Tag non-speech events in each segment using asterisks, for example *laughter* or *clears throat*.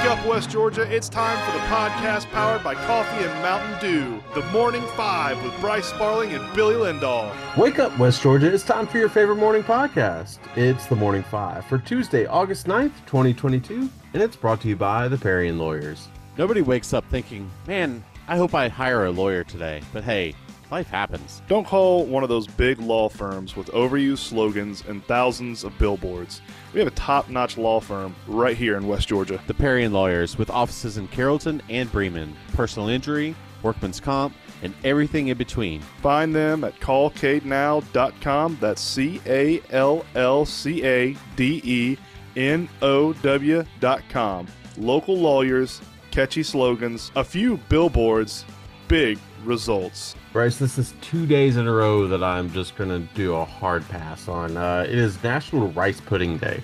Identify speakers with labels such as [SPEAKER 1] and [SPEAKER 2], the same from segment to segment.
[SPEAKER 1] Wake up, West Georgia. It's time for the podcast powered by Coffee and Mountain Dew. The Morning Five with Bryce Sparling and Billy Lindahl.
[SPEAKER 2] Wake up, West Georgia. It's time for your favorite morning podcast. It's the Morning Five for Tuesday, August 9th, 2022, and it's brought to you by the Parian Lawyers.
[SPEAKER 3] Nobody wakes up thinking, man, I hope I hire a lawyer today. But hey, life happens.
[SPEAKER 1] Don't call one of those big law firms with overused slogans and thousands of billboards. We have a top notch law firm right here in West Georgia.
[SPEAKER 3] The Parian Lawyers, with offices in Carrollton and Bremen, personal injury, workman's comp, and everything in between.
[SPEAKER 1] Find them at callcadenow.com. That's C A L L C A D E N O W.com. Local lawyers, catchy slogans, a few billboards, big results.
[SPEAKER 2] Bryce, this is two days in a row that I'm just going to do a hard pass on. Uh, it is National Rice Pudding Day.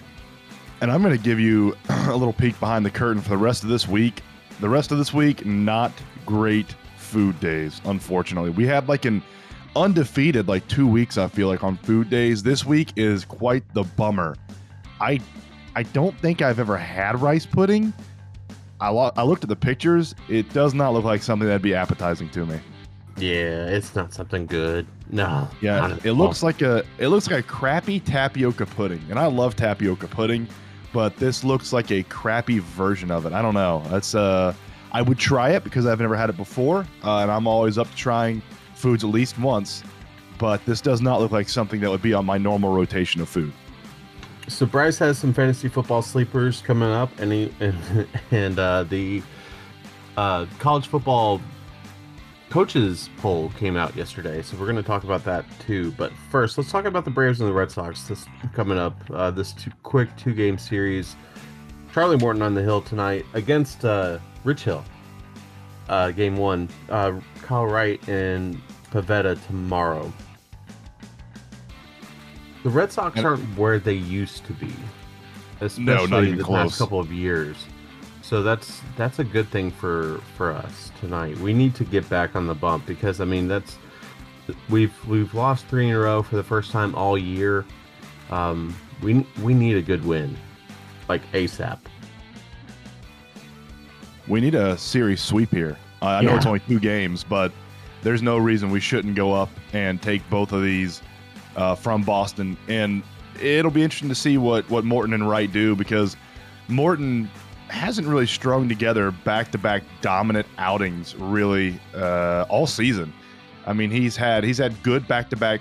[SPEAKER 1] And I'm going to give you *clears throat* a little peek behind the curtain for the rest of this week. The rest of this week, not great food days, unfortunately. We had like an undefeated like two weeks, I feel like, on food days. This week is quite the bummer. I I don't think I've ever had rice pudding. I, lo- I looked at the pictures. It does not look like something that'd be appetizing to me.
[SPEAKER 2] Yeah, it's not something good. No.
[SPEAKER 1] Yeah, it looks like a it looks like a crappy tapioca pudding, and I love tapioca pudding, but this looks like a crappy version of it. I don't know. That's uh, I would try it because I've never had it before, uh, and I'm always up to trying foods at least once. But this does not look like something that would be on my normal rotation of food.
[SPEAKER 2] So Bryce has some fantasy football sleepers coming up, and he and, *laughs* and uh, the uh, college football coaches poll came out yesterday, so we're going to talk about that too. But first, let's talk about the Braves and the Red Sox. This coming up, uh, this two, quick two game series. Charlie Morton on the hill tonight against uh, Rich Hill. Uh, game one. Uh, Kyle Wright and Pivetta tomorrow. The Red Sox aren't where they used to be, especially
[SPEAKER 1] No,
[SPEAKER 2] the
[SPEAKER 1] close.
[SPEAKER 2] past couple of years. So that's that's a good thing for for us tonight. We need to get back on the bump because I mean that's we've we've lost three in a row for the first time all year. Um, we we need a good win, like ASAP.
[SPEAKER 1] We need a series sweep here. Uh, I know it's only two games, but there's no reason we shouldn't go up and take both of these uh, from Boston. And it'll be interesting to see what what Morton and Wright do because Morton hasn't really strung together back-to-back dominant outings really uh, all season. I mean, he's had he's had good back-to-back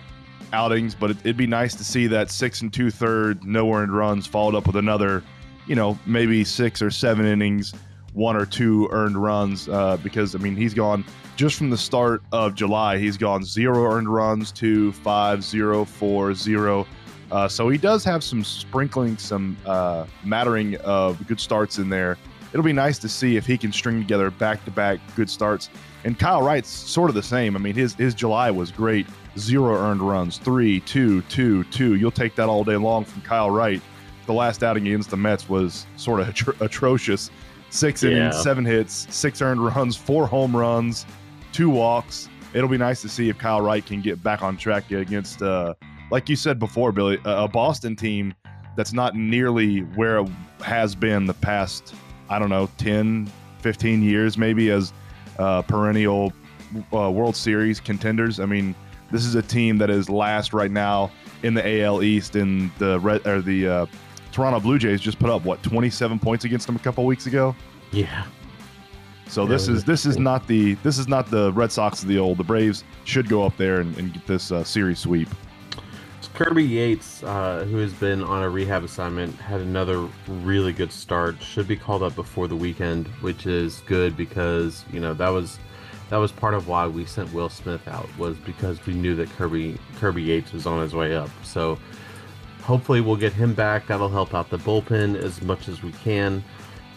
[SPEAKER 1] outings, but it, it'd be nice to see that six and two third no earned runs followed up with another, you know, maybe six or seven innings, one or two earned runs. Uh, because I mean, he's gone just from the start of July, he's gone zero earned runs, two, five, zero, four, zero. Uh, so he does have some sprinkling, some uh, mattering of good starts in there. It'll be nice to see if he can string together back-to-back good starts. And Kyle Wright's sort of the same. I mean, his his July was great. Zero earned runs, three, two, two, two. You'll take that all day long from Kyle Wright. The last outing against the Mets was sort of atro- atrocious. Six innings, seven hits, six earned runs, four home runs, two walks. It'll be nice to see if Kyle Wright can get back on track against, uh, like you said before, Billy, a Boston team that's not nearly where it has been the past, I don't know, 10, 15 years, maybe as uh, perennial uh, World Series contenders. I mean, this is a team that is last right now in the AL East, and the Red, or the uh, Toronto Blue Jays just put up what 27 points against them a couple weeks ago.
[SPEAKER 2] Yeah,
[SPEAKER 1] So
[SPEAKER 2] Yeah,
[SPEAKER 1] this is this is not the this is not the Red Sox of the old. The Braves should go up there and, and get this uh, series sweep.
[SPEAKER 2] Kirby Yates, uh, who has been on a rehab assignment, had another really good start. Should be called up before the weekend, which is good because you know that was that was part of why we sent Will Smith out was because we knew that Kirby Kirby Yates was on his way up. So hopefully we'll get him back. That'll help out the bullpen as much as we can.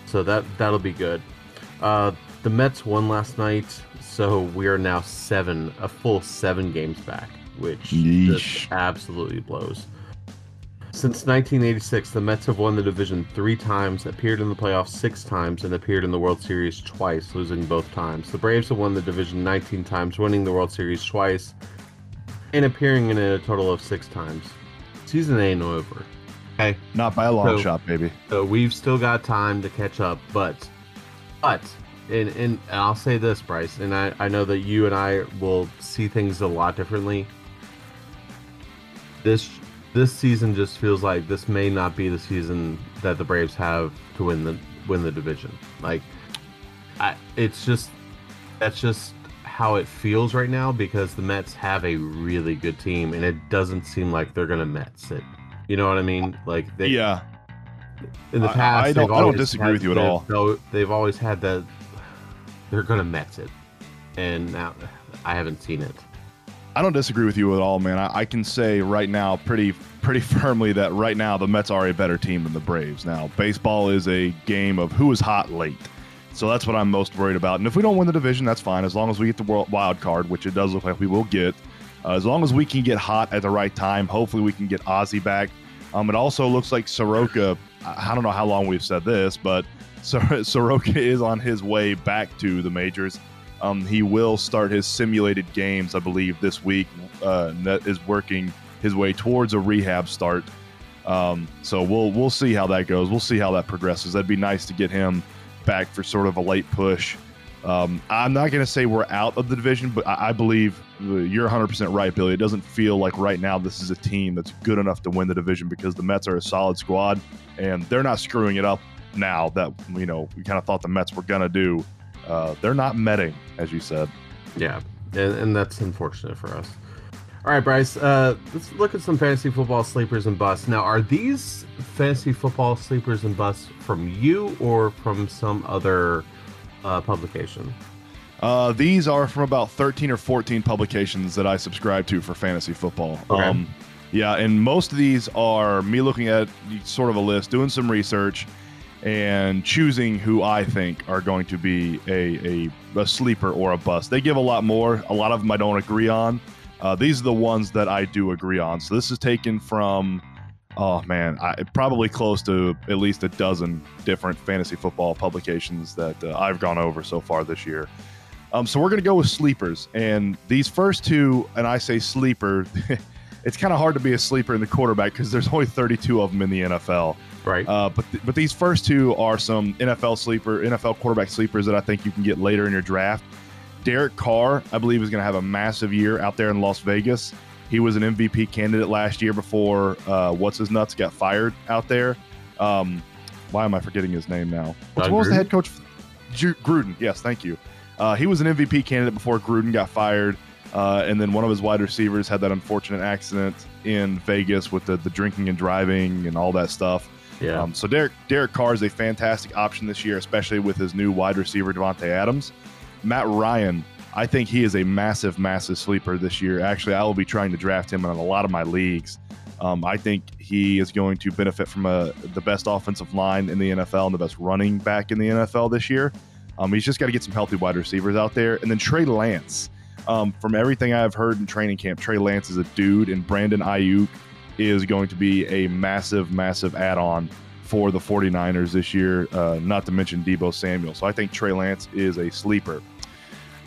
[SPEAKER 2] So that that'll be good. Uh, the Mets won last night, so we are now seven, a full seven games back, which
[SPEAKER 1] Yeesh.
[SPEAKER 2] just absolutely blows. Since 1986, the Mets have won the division three times, appeared in the playoffs six times, and appeared in the World Series twice, losing both times. The Braves have won the division 19 times, winning the World Series twice, and appearing in it a total of six times. Season ain't over. Okay.
[SPEAKER 1] Not by a long
[SPEAKER 2] So-
[SPEAKER 1] shot, baby.
[SPEAKER 2] So we've still got time to catch up, but but and and, and I'll say this, Bryce, and I, I know that you and I will see things a lot differently. This this season just feels like this may not be the season that the Braves have to win the win the division. Like I it's just that's just how it feels right now because the Mets have a really good team and it doesn't seem like they're gonna Mets it. You know what I mean? Like they
[SPEAKER 1] Yeah,
[SPEAKER 2] in the past,
[SPEAKER 1] I don't-
[SPEAKER 2] they've
[SPEAKER 1] I don't disagree with you at all.
[SPEAKER 2] No, they've always had that. They're gonna Mets it, and now I haven't seen it.
[SPEAKER 1] I don't disagree with you at all, man. I, I can say right now, pretty pretty *laughs* firmly, that right now the Mets are a better team than the Braves. Now, baseball is a game of who is hot late, so that's what I'm most worried about. And if we don't win the division, that's fine, as long as we get the world wild card, which it does look like we will get. Uh, as long as we can get hot at the right time, hopefully we can get Ozzy back. Um, it also looks like Soroka. I don't know how long we've said this, but Sor- *laughs* Soroka is on his way back to the majors. Um, he will start his simulated games, I believe, this week. Uh, that is working his way towards a rehab start. Um, so we'll we'll see how that goes. We'll see how that progresses. That'd be nice to get him back for sort of a late push. Um, I'm not going to say we're out of the division, but I, I believe you're 100% right, Billy. It doesn't feel like right now this is a team that's good enough to win the division because the Mets are a solid squad and they're not screwing it up now that you know we kind of thought the Mets were going to do. Uh, they're not metting, as you said.
[SPEAKER 2] Yeah, and, and that's unfortunate for us. All right, Bryce. Uh, let's look at some fantasy football sleepers and busts. Now, are these fantasy football sleepers and busts from you or from some other uh, publication?
[SPEAKER 1] Uh, these are from about 13 or 14 publications that I subscribe to for fantasy football.
[SPEAKER 2] Okay.
[SPEAKER 1] Um, yeah, and most of these are me looking at sort of a list, doing some research, and choosing who I think are going to be a, a, a sleeper or a bust. They give a lot more. A lot of them I don't agree on. Uh, these are the ones that I do agree on. So this is taken from, oh man, I, probably close to at least a dozen different fantasy football publications that uh, I've gone over so far this year. Um, so we're going to go with sleepers. And these first two, and I say sleeper, *laughs* it's kind of hard to be a sleeper in the quarterback because there's only 32 of them in the NFL.
[SPEAKER 2] Right.
[SPEAKER 1] Uh, but th- but these first two are some NFL sleeper, NFL quarterback sleepers that I think you can get later in your draft. Derek Carr, I believe, is going to have a massive year out there in Las Vegas. He was an MVP candidate last year before uh, what's his nuts got fired out there. Um, why am I forgetting his name now? What's, what was the head coach? Gruden. Yes, thank you. Uh, he was an MVP candidate before Gruden got fired. Uh, and then one of his wide receivers had that unfortunate accident in Vegas with the, the drinking and driving and all that stuff.
[SPEAKER 2] yeah.
[SPEAKER 1] Um, so Derek Derek Carr is a fantastic option this year, especially with his new wide receiver Davante Adams. Matt Ryan, I think he is a massive, massive sleeper this year. Actually, I will be trying to draft him in a lot of my leagues. Um, I think he is going to benefit from a, the best offensive line in the NFL and the best running back in the NFL this year. Um, he's just got to get some healthy wide receivers out there. And then Trey Lance, um, from everything I've heard in training camp, Trey Lance is a dude, and Brandon Aiyuk is going to be a massive, massive add on for the 49ers this year, uh, not to mention Deebo Samuel. So I think Trey Lance is a sleeper.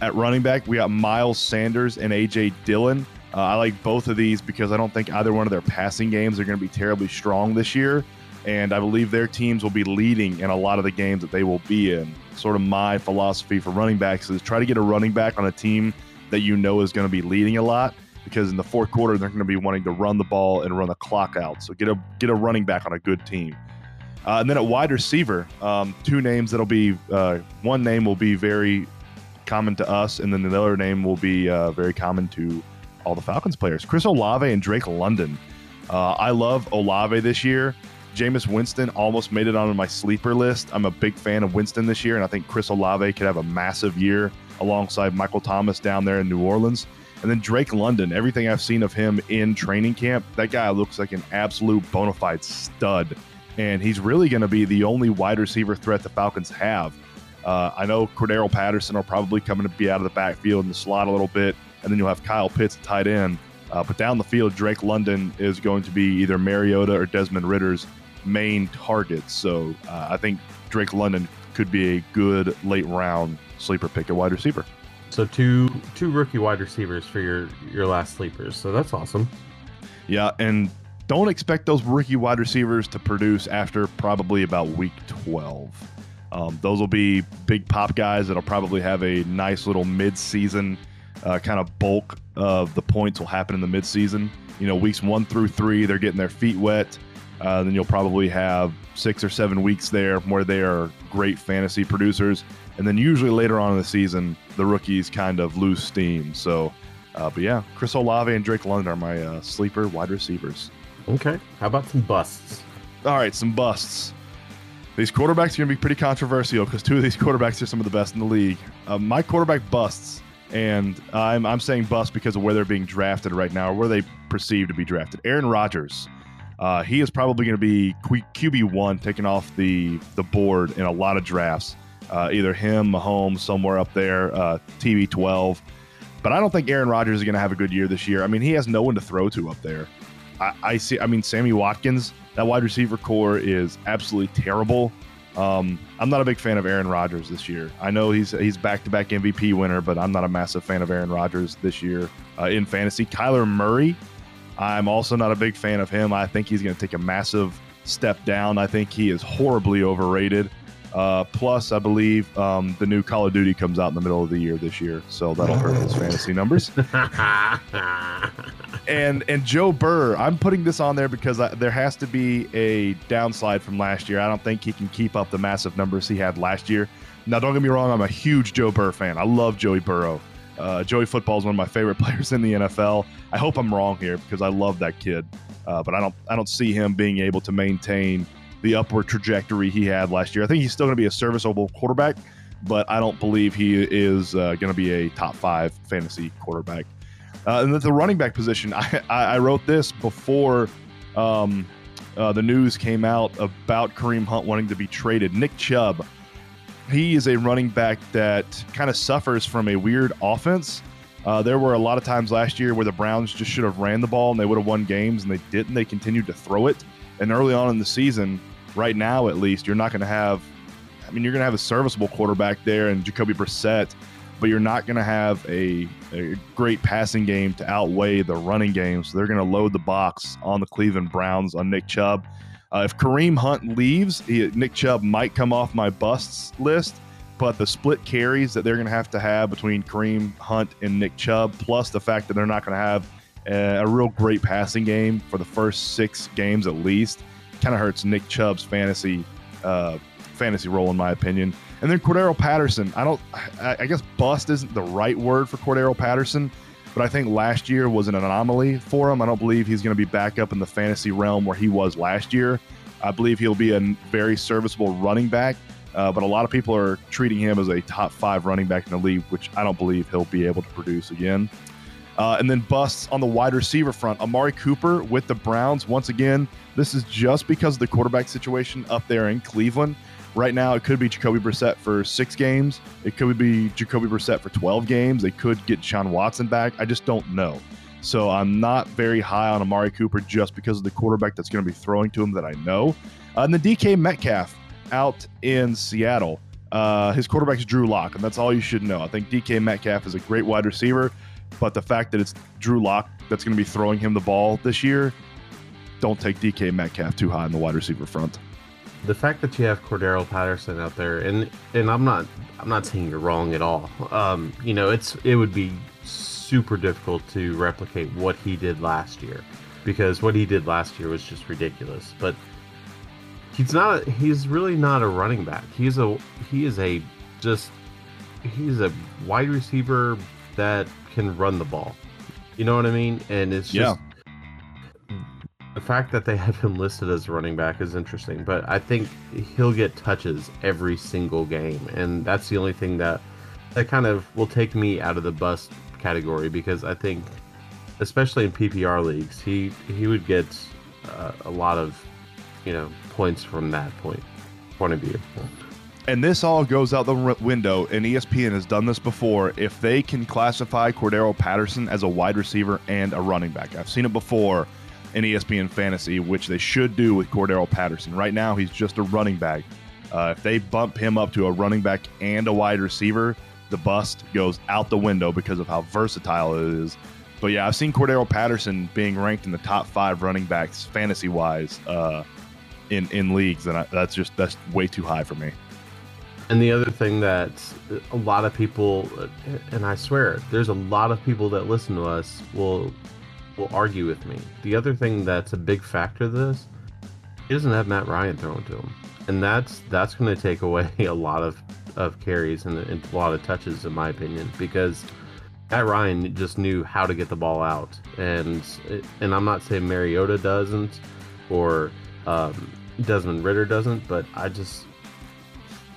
[SPEAKER 1] At running back, we got Miles Sanders and AJ Dillon. Uh, I like both of these because I don't think either one of their passing games are going to be terribly strong this year. And I believe their teams will be leading in a lot of the games that they will be in. Sort of my philosophy for running backs is try to get a running back on a team that you know is going to be leading a lot because in the fourth quarter they're going to be wanting to run the ball and run the clock out. So get a get a running back on a good team. Uh, and then at wide receiver, um, two names that'll be uh, one name will be very common to us, and then the other name will be uh, very common to all the Falcons players. Chris Olave and Drake London. Uh, I love Olave this year. Jameis Winston almost made it on my sleeper list. I'm a big fan of Winston this year, and I think Chris Olave could have a massive year alongside Michael Thomas down there in New Orleans. And then Drake London, everything I've seen of him in training camp, that guy looks like an absolute bona fide stud. And he's really going to be the only wide receiver threat the Falcons have. Uh, I know Cordarrelle Patterson will probably come to be out of the backfield in the slot a little bit, and then you'll have Kyle Pitts tight end. Uh, but down the field, Drake London is going to be either Mariota or Desmond Ridder's main targets. So uh, I think Drake London could be a good late round sleeper pick at wide receiver.
[SPEAKER 2] So two two rookie wide receivers for your your last sleepers. So that's awesome.
[SPEAKER 1] Yeah, and don't expect those rookie wide receivers to produce after probably about week 12. Um, those will be big pop guys that'll probably have a nice little mid-season uh, kind of bulk of the points will happen in the midseason. You know, weeks one through three, they're getting their feet wet. Uh, then you'll probably have six or seven weeks there where they are great fantasy producers. And then usually later on in the season, the rookies kind of lose steam. So, uh, but yeah, Chris Olave and Drake London are my uh, sleeper wide receivers.
[SPEAKER 2] Okay. How about some busts?
[SPEAKER 1] All right, some busts. These quarterbacks are going to be pretty controversial because two of these *laughs* quarterbacks are some of the best in the league. Uh, my quarterback busts, and I'm, I'm saying bust because of where they're being drafted right now, or where they perceive to be drafted. Aaron Rodgers. Uh, he is probably going to be QB one, taking off the the board in a lot of drafts. Uh, either him, Mahomes, somewhere up there, uh, TB twelve. But I don't think Aaron Rodgers is going to have a good year this year. I mean, he has no one to throw to up there. I, I see. I mean, Sammy Watkins, that wide receiver core is absolutely terrible. Um, I'm not a big fan of Aaron Rodgers this year. I know he's he's back to back MVP winner, but I'm not a massive fan of Aaron Rodgers this year uh, in fantasy. Kyler Murray, I'm also not a big fan of him. I think he's going to take a massive step down. I think he is horribly overrated. Uh, plus, I believe um, the new Call of Duty comes out in the middle of the year this year, so that'll hurt his fantasy numbers. *laughs* and and Joe Burr, I'm putting this on there because I, there has to be a downslide from last year. I don't think he can keep up the massive numbers he had last year. Now, don't get me wrong, I'm a huge Joe Burr fan. I love Joey Burrow. Uh, Joey Football is one of my favorite *laughs* players in the NFL. I hope I'm wrong here because I love that kid, uh, but I don't I don't see him being able to maintain the upward trajectory he had last year. I think he's still going to be a serviceable quarterback, but I don't believe he is uh, going to be a top five fantasy quarterback. Uh, and the running back position, *laughs* I, I wrote this before um, uh, the news came out about Kareem Hunt wanting to be traded. Nick Chubb, he is a running back that kind of suffers from a weird offense. Uh, there were a lot of times last year where the Browns just should have ran the ball and they would have won games, and they didn't. They continued to throw it. And early on in the season, right now at least, you're not going to have. I mean, you're going to have a serviceable quarterback there and Jacoby Brissett, but you're not going to have a, a great passing game to outweigh the running game. So they're going to load the box on the Cleveland Browns on Nick Chubb. Uh, if Kareem Hunt leaves, he, Nick Chubb might come off my busts list, but the split carries that they're going to have to have between Kareem Hunt and Nick Chubb, plus the fact that they're not going to have a, real great passing game for the first six games at least, kind of hurts Nick Chubb's fantasy uh, fantasy role in my opinion. And then Cordarrelle Patterson, I don't, I, I guess bust isn't the right word for Cordarrelle Patterson, but I think last year was an anomaly for him. I don't believe he's going to be back up in the fantasy realm where he was last year. I believe he'll be a very serviceable running back, uh, but a lot of people are treating him as a top five running back in the league, which I don't believe he'll be able to produce again. Uh, and then busts on the wide receiver front. Amari Cooper with the Browns. Once again, this is just because of the quarterback situation up there in Cleveland. Right now, it could be Jacoby Brissett for six games. It could be Jacoby Brissett for 12 games. They could get Sean Watson back. I just don't know. So I'm not very high on Amari Cooper just because of the quarterback that's going to be throwing to him that I know. Uh, and the DK Metcalf out in Seattle. Uh, his quarterback is Drew Lock, and that's all you should know. I think DK Metcalf is a great wide receiver, but the fact that it's Drew Lock that's going to be throwing him the ball this year, don't take DK Metcalf too high in the wide receiver front
[SPEAKER 2] the fact that you have Cordarrelle Patterson out there, and and I'm not I'm not saying you're wrong at all. Um, you know, it's it would be super difficult to replicate what he did last year, because what he did last year was just ridiculous. But he's not he's really not a running back. He's a he is a just he's a wide receiver that can run the ball. You know what I mean? And it's just yeah fact that they have him listed as running back is interesting, but I think he'll get touches every single game, and that's the only thing that that kind of will take me out of the bust category because I think, especially in PPR leagues, he he would get uh, a lot of you know points from that point point of view.
[SPEAKER 1] And this all goes out the window, and ESPN has done this before. If they can classify Cordarrelle Patterson as a wide receiver and a running back, I've seen it before in ESPN Fantasy, which they should do with Cordarrelle Patterson. Right now, he's just a running back. Uh, if they bump him up to a running back and a wide receiver, the bust goes out the window because of how versatile it is. but yeah, I've seen Cordarrelle Patterson being ranked in the top five running backs fantasy wise uh, in in leagues, and I, that's just that's way too high for me.
[SPEAKER 2] And the other thing that a lot of people, and I swear, there's a lot of people that listen to us will will argue with me. The other thing that's a big factor of this, he doesn't have Matt Ryan thrown to him, and that's that's going to take away *laughs* a lot of of carries and, and a lot of touches, in my opinion, because Matt Ryan just knew how to get the ball out, and and I'm not saying Mariota doesn't, or um, Desmond Ridder doesn't, but I just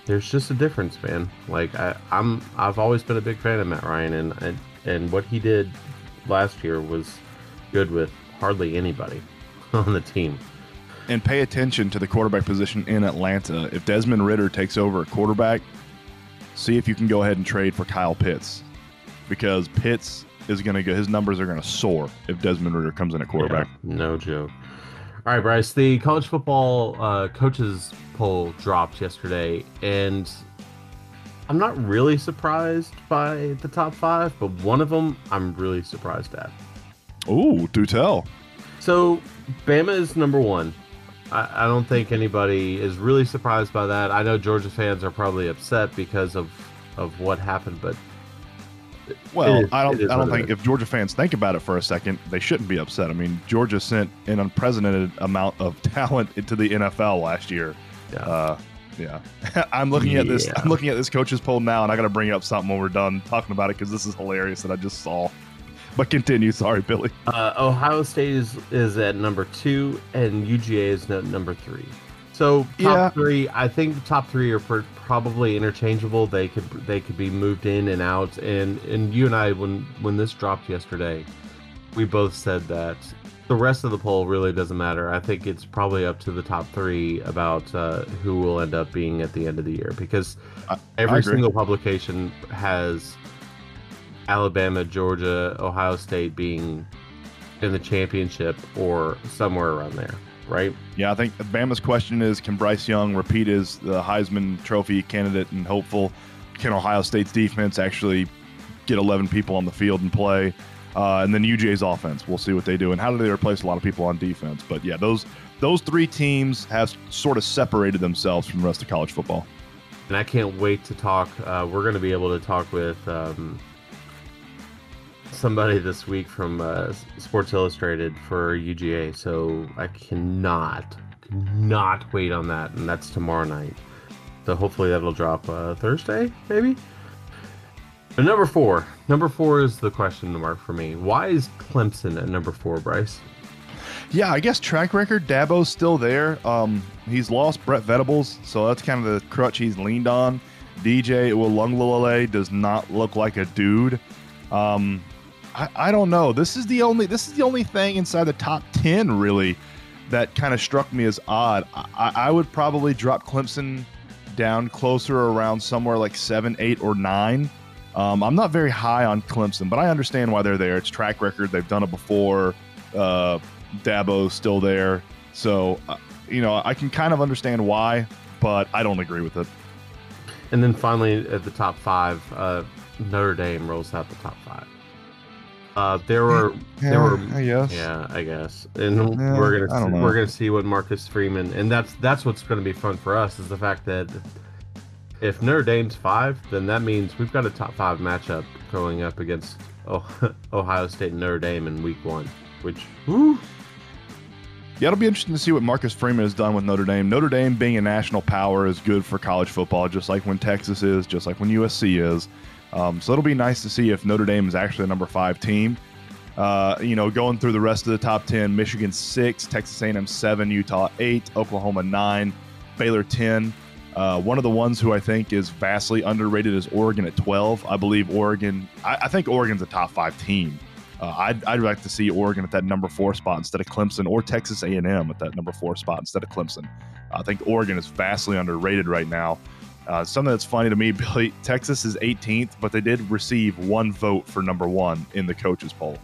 [SPEAKER 2] there's just a difference, man. Like I, I'm I've always been a big fan of Matt Ryan, and and, and what he did last year was good with hardly anybody *laughs* on the team.
[SPEAKER 1] And pay attention to the quarterback position in Atlanta. If Desmond Ridder takes over at quarterback, see if you can go ahead and trade for Kyle Pitts because Pitts is going to go. His numbers are going to soar if Desmond Ridder comes in at quarterback.
[SPEAKER 2] Yeah, no joke. All right, Bryce. The college football uh, coaches poll dropped yesterday, and I'm not really surprised by the top five, but one of them I'm really surprised at.
[SPEAKER 1] Ooh, do tell.
[SPEAKER 2] So, Bama is number one. I, I don't think anybody is really surprised by that. I know Georgia fans are probably upset because of of what happened, but
[SPEAKER 1] well, is, I don't. I don't think if Georgia fans think about it for a second, they shouldn't be upset. I mean, Georgia sent an unprecedented amount of *laughs* talent into the NFL last year. Yeah. Uh, yeah. I'm looking yeah. at this. I'm looking at this coaches poll now, and I got to bring up something when we're done talking about it because this is hilarious that I just saw. But continue. Sorry, Billy.
[SPEAKER 2] Uh, Ohio State is is at number two, and UGA is at number three. So top yeah. three, I think top three are probably interchangeable. They could they could be moved in and out. And and you and I, when when this dropped yesterday, we both said that the rest of the poll really doesn't matter. I think it's probably up to the top three about uh, who will end up being at the end of the year because I, every I single publication has Alabama, Georgia, Ohio State being in the championship or somewhere around there right?
[SPEAKER 1] Yeah, I think Bama's question is can Bryce Young repeat as the Heisman Trophy candidate and hopeful? Can Ohio State's defense actually get 11 people on the field and play? Uh, and then UJ's offense, we'll see what they do. And how do they replace a lot of people on defense? But yeah, those those three teams have sort of separated themselves from the rest of college football.
[SPEAKER 2] And I can't wait to talk. Uh, we're going to be able to talk with um, somebody this week from uh, Sports Illustrated for UGA, so I cannot, cannot wait on that, and that's tomorrow night. So hopefully that'll drop uh, Thursday, maybe. But number four, number four is the question mark for me. Why is Clemson at number four, Bryce?
[SPEAKER 1] Yeah, I guess track record. Dabo's still there. Um, he's lost Brent Venables, so that's kind of the crutch he's leaned on. DJ Uiagalelei does not look like a dude. Um, I, I don't know. This is the only this is the only thing inside the top ten really that kind of struck me as odd. I, I would probably drop Clemson down closer around somewhere like seven, eight, or nine. Um, I'm not very high on Clemson, but I understand why they're there. It's track record; they've done it before. Uh, Dabo's still there, so uh, you know I can kind of understand why, but I don't agree with it.
[SPEAKER 2] And then finally, at the top five, uh, Notre Dame rolls out the top five. Uh, there were yeah, there were
[SPEAKER 1] I guess.
[SPEAKER 2] yeah I guess and yeah, we're gonna see, we're gonna see what Marcus Freeman and that's that's what's gonna be fun for us is the fact that if Notre Dame's five then that means we've got a top five matchup going up against *laughs* Ohio State and Notre Dame in week one which whew,
[SPEAKER 1] yeah, it'll be interesting to see what Marcus Freeman has done with Notre Dame. Notre Dame being a national power is good for college football, just like when Texas is, just like when USC is. Um, so it'll be nice to see if Notre Dame is actually a number five team. Uh, you know, going through the rest of the top 10, Michigan 6, Texas A&M 7, Utah 8, Oklahoma 9, Baylor 10. Uh, one of the ones who I think is vastly underrated is Oregon at 12. I believe Oregon, I, I think Oregon's a top five team. Uh, I'd, I'd like to see Oregon at that number four spot instead of Clemson or Texas A&M at that number four spot instead of Clemson. I think Oregon is vastly underrated right now. Uh, something that's funny to me, *laughs* Billy, Texas is 18th, but they did receive one vote for number one in the coaches poll.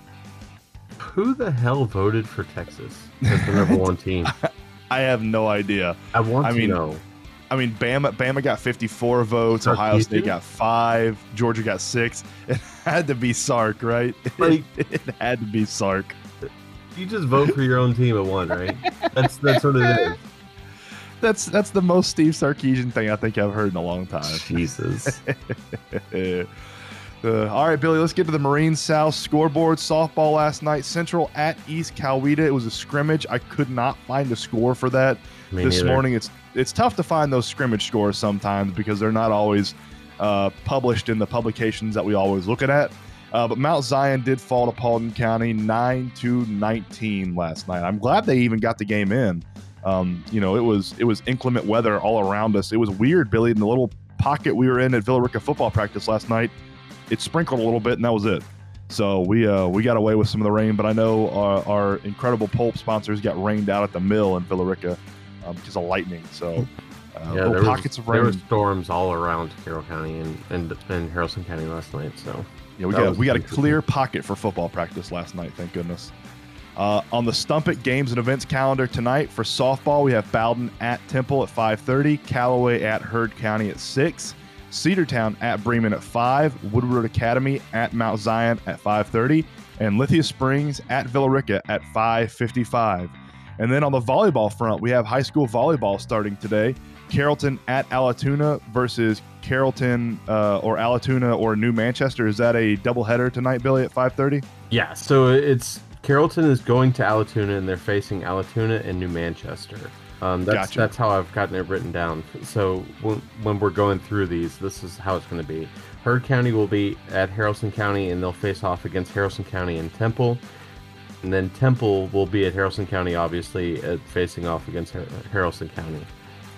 [SPEAKER 2] Who the hell voted for Texas as the number one *laughs* team?
[SPEAKER 1] I have no idea.
[SPEAKER 2] I want I to mean, know.
[SPEAKER 1] I mean, Bama Bama got 54 votes. Ohio State got five. Georgia got six. *laughs* It had to be Sark, right?
[SPEAKER 2] Like-
[SPEAKER 1] it had to be Sark.
[SPEAKER 2] You just vote for your own team at one, right? That's that's what it is.
[SPEAKER 1] That's that's the most Steve Sarkisian thing I think I've heard in a long time.
[SPEAKER 2] Jesus. *laughs*
[SPEAKER 1] Uh, all right, Billy, let's get to the Marine South scoreboard. Softball last night, Central at East Coweta. It was a scrimmage. I could not find a score for that
[SPEAKER 2] Me
[SPEAKER 1] this
[SPEAKER 2] neither.
[SPEAKER 1] morning. It's it's tough to find those scrimmage scores sometimes because they're not always uh, published in the publications that we always looking at. Uh, but Mount Zion did fall to Paulding County nine to nineteen last night. I'm glad they even got the game in. Um, you know, it was it was inclement weather all around us. It was weird, Billy, in the little pocket we were in at Villa Rica football practice last night. It sprinkled a little bit, and that was it. So we uh, we got away with some of the rain, but I know our, our incredible pulp sponsors got rained out at the mill in Villa Rica um, because of lightning. So uh,
[SPEAKER 2] Yeah,
[SPEAKER 1] little
[SPEAKER 2] there
[SPEAKER 1] pockets
[SPEAKER 2] was,
[SPEAKER 1] of
[SPEAKER 2] there were storms all around Carroll County and, and, and Haralson County last night. So
[SPEAKER 1] Yeah, we
[SPEAKER 2] That
[SPEAKER 1] got we got a clear pocket for football practice last night. Thank goodness. Uh, on the Stump It games and events calendar tonight for softball, we have Bowdon at Temple at 5:30, Callaway at Heard County at six, Cedartown at Bremen at five, Woodward Academy at Mount Zion at 5:30, and Lithia Springs at Villa Rica at 5:55. And then on the volleyball front, we have high school volleyball starting today. Carrollton at Allatoona versus Carrollton uh, or Allatoona or New Manchester. Is that a doubleheader tonight, Billy, at 5:30?
[SPEAKER 2] yeah, so it's Carrollton is going to Allatoona and they're facing Allatoona and New Manchester. Um, that's
[SPEAKER 1] Gotcha.
[SPEAKER 2] that's how I've gotten it written down. So when, when we're going through these, this is how it's going to be. Heard County will be at Haralson County and they'll face off against Haralson County and Temple. And then Temple will be at Haralson County, obviously, at facing off against Har- Haralson County.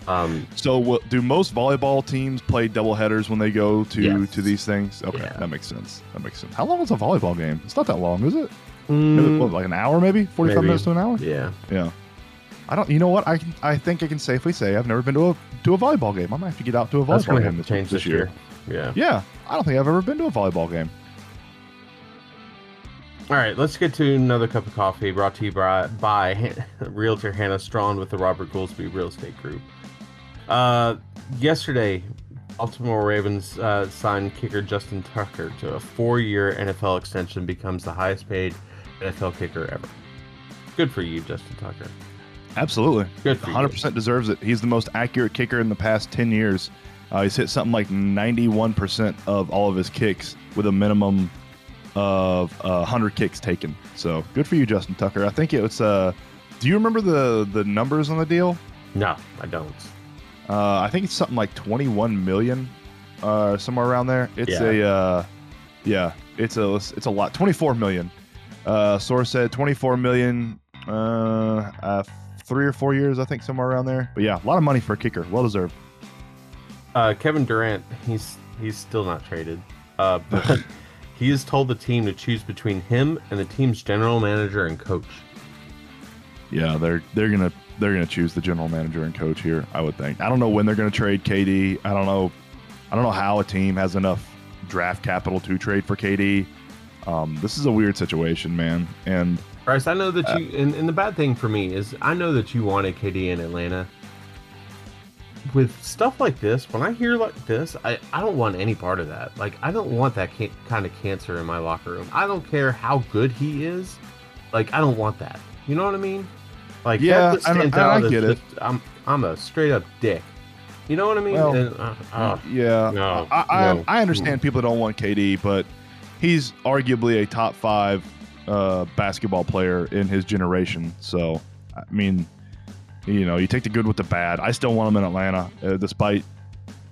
[SPEAKER 2] Um,
[SPEAKER 1] So, what, do most volleyball teams play doubleheaders when they go to
[SPEAKER 2] Yes.
[SPEAKER 1] to these things? Okay,
[SPEAKER 2] Yeah.
[SPEAKER 1] that makes sense. That makes sense. How long is a volleyball game? It's not that long, is it?
[SPEAKER 2] Mm,
[SPEAKER 1] What, like an hour, maybe? Forty-five
[SPEAKER 2] Maybe.
[SPEAKER 1] minutes to an hour?
[SPEAKER 2] yeah.
[SPEAKER 1] Yeah. I don't. You know what? I can. I think I can safely say I've never been to a to a volleyball game. I might have to get out to a volleyball game this, this
[SPEAKER 2] this year. Yeah.
[SPEAKER 1] Yeah, I don't think I've ever been to a volleyball game.
[SPEAKER 2] All right, let's get to another cup of coffee brought to you by, by *laughs* Han- Realtor Hannah Strawn with the Robert Goolsby Real Estate Group. Uh, yesterday, Baltimore Ravens uh, signed kicker Justin Tucker to a four-year NFL extension, becomes the highest-paid NFL kicker ever. Good for you, Justin Tucker.
[SPEAKER 1] Absolutely.
[SPEAKER 2] Good for
[SPEAKER 1] 100% deserves it. He's the most accurate kicker in the past 10 years. Uh, he's hit something like 91% of all of his kicks with a minimum of uh, 100 kicks taken. So good for you, Justin Tucker. I think it was. Uh, do you remember the the numbers on the deal?
[SPEAKER 2] No, I don't.
[SPEAKER 1] Uh, I think it's something like 21 million, uh, somewhere around there. It's
[SPEAKER 2] Yeah.
[SPEAKER 1] a, uh, yeah, it's a, it's a lot. 24 million. Uh, source said 24 million, uh, uh, three or four years, I think, somewhere around there. But yeah, a lot of money for a kicker. Well deserved.
[SPEAKER 2] Uh, Kevin Durant, he's he's still not traded, uh, *laughs* but he has told the team to choose between him and the team's general manager and coach.
[SPEAKER 1] Yeah, they're they're gonna they're gonna choose the general manager and coach here. I would think. I don't know when they're gonna trade KD. I don't know. I don't know how a team has enough draft capital to trade for KD. Um, this is a weird situation, man. And
[SPEAKER 2] Bryce, I know that you, and, and the bad thing for me is I know that you wanted KD in Atlanta. With stuff like this, when I hear like this, I, I don't want any part of that. Like, I don't want that ca- kind of cancer in my locker room. I don't care how good he is. Like, I don't want that. You know what I mean? Like,
[SPEAKER 1] Yeah,
[SPEAKER 2] that
[SPEAKER 1] I know-
[SPEAKER 2] stands
[SPEAKER 1] and I
[SPEAKER 2] as
[SPEAKER 1] get it.
[SPEAKER 2] just- I'm, I'm a straight up dick. You know what I mean?
[SPEAKER 1] Well,
[SPEAKER 2] And, uh, uh,
[SPEAKER 1] yeah,
[SPEAKER 2] no,
[SPEAKER 1] I, I,
[SPEAKER 2] no.
[SPEAKER 1] I understand people don't want KD, but he's arguably a top five uh, basketball player in his generation. So, I mean, you know, you take the good with the bad. I still want him in Atlanta, uh, despite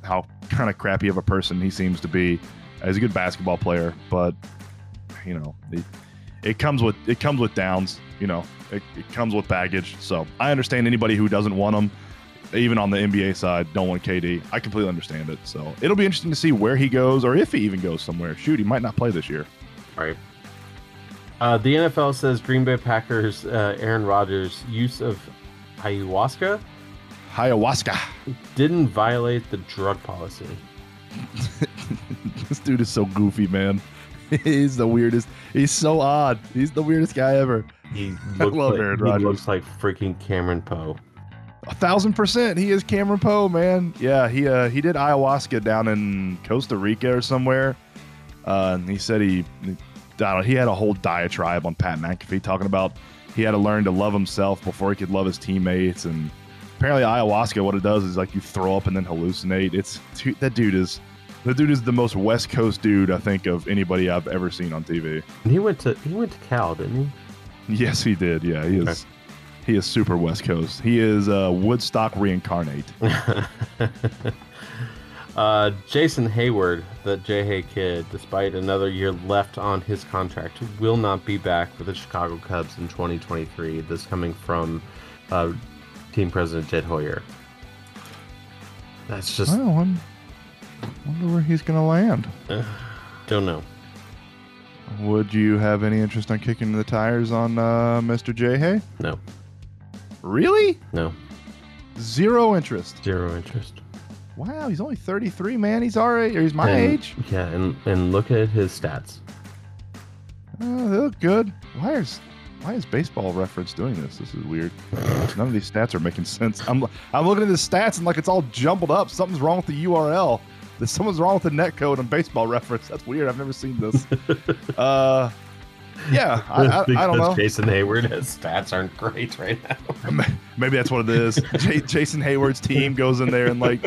[SPEAKER 1] how kind of crappy of a person he seems to be. He's a good basketball player, but you know, it, it comes with it comes with downs. You know, it, it comes with baggage. So I understand anybody who doesn't want him even on the NBA side, don't want KD. I completely understand it. So it'll be interesting to see where he goes or if he even goes somewhere. Shoot, he might not play this year.
[SPEAKER 2] Right. Uh, the NFL says Green Bay Packers uh, Aaron Rodgers' use of ayahuasca
[SPEAKER 1] Ayahuasca.
[SPEAKER 2] didn't violate the drug policy. *laughs*
[SPEAKER 1] this dude is so goofy, man. *laughs* He's the weirdest. He's so odd. He's the weirdest guy ever.
[SPEAKER 2] He *laughs*
[SPEAKER 1] I love
[SPEAKER 2] like,
[SPEAKER 1] Aaron
[SPEAKER 2] he looks like freaking Cameron Poe.
[SPEAKER 1] Thousand percent. He is Cameron Poe, man. Yeah, he uh, he did ayahuasca down in Costa Rica or somewhere. Uh, and he said he, I don't know, he had a whole diatribe on Pat McAfee talking about he had to learn to love himself before he could love his teammates. And apparently, ayahuasca, what it does is like you throw up and then hallucinate. It's that dude is the dude is the most West Coast dude I think of anybody I've ever seen on TV.
[SPEAKER 2] And he went to he went to Cal, didn't he?
[SPEAKER 1] Yes, he did. Yeah, he is. He is super West Coast. He is uh, Woodstock reincarnate. *laughs*
[SPEAKER 2] uh, Jason Heyward, the J Hay kid, despite another year left on his contract, will not be back for the Chicago Cubs in 2023. This coming from uh, team president Jed Hoyer. That's just
[SPEAKER 1] Well, I'm- wonder where he's going to land. *sighs*
[SPEAKER 2] don't know.
[SPEAKER 1] Would you have any interest on kicking the tires on uh, Mr. J. Hay?
[SPEAKER 2] No,
[SPEAKER 1] Really?
[SPEAKER 2] no,
[SPEAKER 1] Zero interest.
[SPEAKER 2] zero interest.
[SPEAKER 1] Wow, he's only 33, man. He's already, or he's my
[SPEAKER 2] And-
[SPEAKER 1] age.
[SPEAKER 2] Yeah, and and look at his stats.
[SPEAKER 1] Oh, they look good. Why is why is baseball reference doing this? This is weird. *laughs* None of these stats are making sense. I'm I'm looking at the stats and like it's all jumbled up. Something's wrong with the URL. There's someone's wrong with the net code on baseball *laughs* reference. That's weird. I've never seen this. *laughs* uh, *laughs* yeah, I, I, I don't know.
[SPEAKER 2] Jason Heyward, his stats aren't great right now. *laughs*
[SPEAKER 1] Maybe that's what it is. J- Jason Heyward's team goes in there and like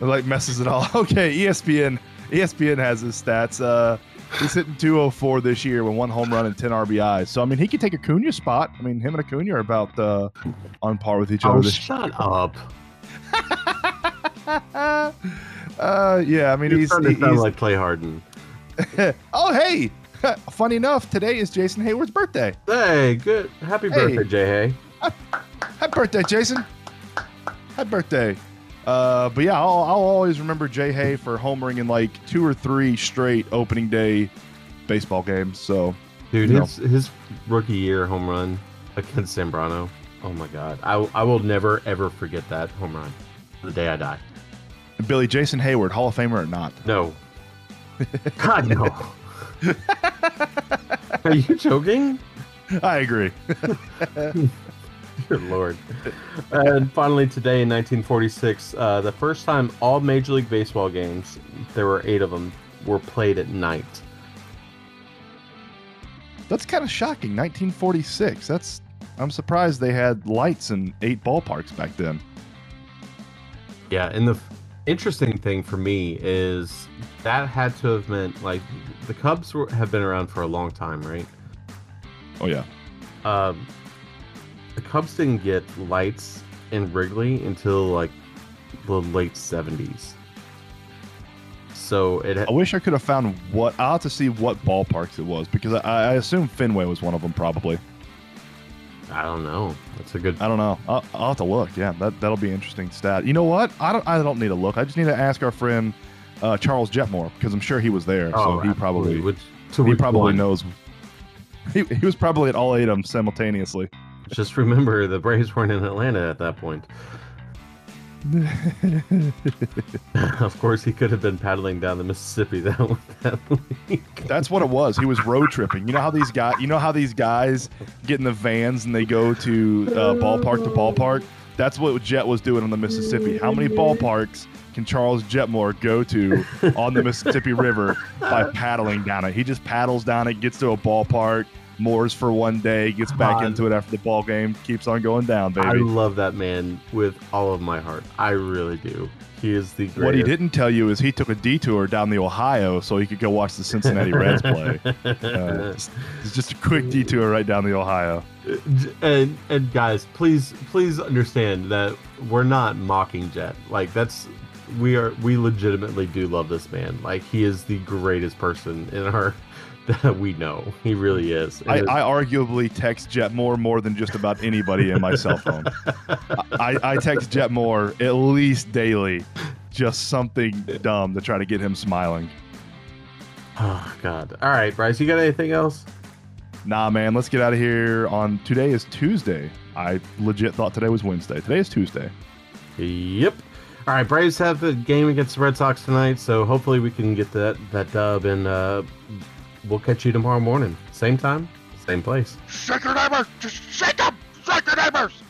[SPEAKER 1] like messes it all. *laughs* Okay, ESPN ESPN has his stats. Uh, he's hitting 204 this year with one home run and 10 RBI. So I mean, he could take Acuna's spot. I mean, him and Acuna are about uh, on par with each other.
[SPEAKER 2] Oh, shut up!
[SPEAKER 1] uh, yeah, I mean,
[SPEAKER 2] You're
[SPEAKER 1] he's,
[SPEAKER 2] starting to sound
[SPEAKER 1] he's
[SPEAKER 2] like Clay Harden.
[SPEAKER 1] oh hey, *laughs* funny enough, today is Jason Heyward's birthday.
[SPEAKER 2] Hey, good. Happy
[SPEAKER 1] Hey.
[SPEAKER 2] birthday, Jay Hay.
[SPEAKER 1] Happy birthday, Jason. Happy birthday. Uh, but yeah, I'll, I'll always remember Jay Hay for homering in like two or three straight opening day baseball games. So
[SPEAKER 2] Dude, his his rookie year home run against Zambrano. Oh my God, I, I will never ever forget that home run. The day I die.
[SPEAKER 1] Billy Jason Hayward, Hall of Famer or not?
[SPEAKER 2] No. *laughs* God no. *laughs* Are you joking?
[SPEAKER 1] I agree. *laughs*
[SPEAKER 2] Good lord. And finally, today in 1946, uh, the first time all Major League Baseball games, there were eight of them, were played at night.
[SPEAKER 1] That's kind of shocking. 1946. That's I'm surprised they had lights in eight ballparks back then.
[SPEAKER 2] Yeah, in the f- interesting thing for me is that had to have meant like the Cubs were, have been around for a long time, right?
[SPEAKER 1] Oh yeah.
[SPEAKER 2] Um, the Cubs didn't get lights in Wrigley until like the late 70s. So it
[SPEAKER 1] I wish I could have found what I'll have to see what ballparks it was because I, I assume Fenway was one of them probably.
[SPEAKER 2] I don't know. That's a good
[SPEAKER 1] I don't know. I'll, I'll have to look. Yeah, that that'll be interesting stat. You know what? I don't. I don't need to look. I just need to ask our friend uh, Charles Jetmore because I'm sure he was there. so he probably
[SPEAKER 2] Oh. Which,
[SPEAKER 1] he probably
[SPEAKER 2] one?
[SPEAKER 1] knows. He, he was probably at all eight of them simultaneously.
[SPEAKER 2] Just remember the Braves weren't in Atlanta at that point. *laughs* of course, he could have been paddling down the Mississippi that that week.
[SPEAKER 1] That's what it was. He was road tripping. You know how these guys. You know how these guys get in the vans and they go to uh, ballpark to ballpark. That's what Jet was doing on the Mississippi. How many ballparks can Charles Jetmore go to on the Mississippi River by *laughs* paddling down it? He just paddles down it, gets to a ballpark, moors for one day, gets back
[SPEAKER 2] God.
[SPEAKER 1] into it after the ball game, keeps on going down, baby.
[SPEAKER 2] I love that man with all of my heart. I really do. He is the greatest.
[SPEAKER 1] What he didn't tell you is he took a detour down the Ohio so he could go watch the Cincinnati Reds *laughs* play. Uh, it's it's just a quick detour right down the Ohio.
[SPEAKER 2] and and guys, please please understand that we're not mocking Jet. Like that's we are we legitimately do love this man. Like he is the greatest person in our *laughs* we know. He really is.
[SPEAKER 1] I, I arguably text Jet more more than just about anybody in my cell phone. *laughs* I, I text Jet more at least daily, just something dumb to try to get him smiling. *sighs*
[SPEAKER 2] oh God. All right, Bryce, you got anything else?
[SPEAKER 1] Nah, man, let's get out of here. On today is Tuesday. I legit thought today was Wednesday. Today is Tuesday.
[SPEAKER 2] Yep. All right, Braves have the game against the Red Sox tonight, so hopefully we can get that that dub, and uh, we'll catch you tomorrow morning, same time, same place.
[SPEAKER 4] Shake your neighbors! Just shake them! Shake your neighbors!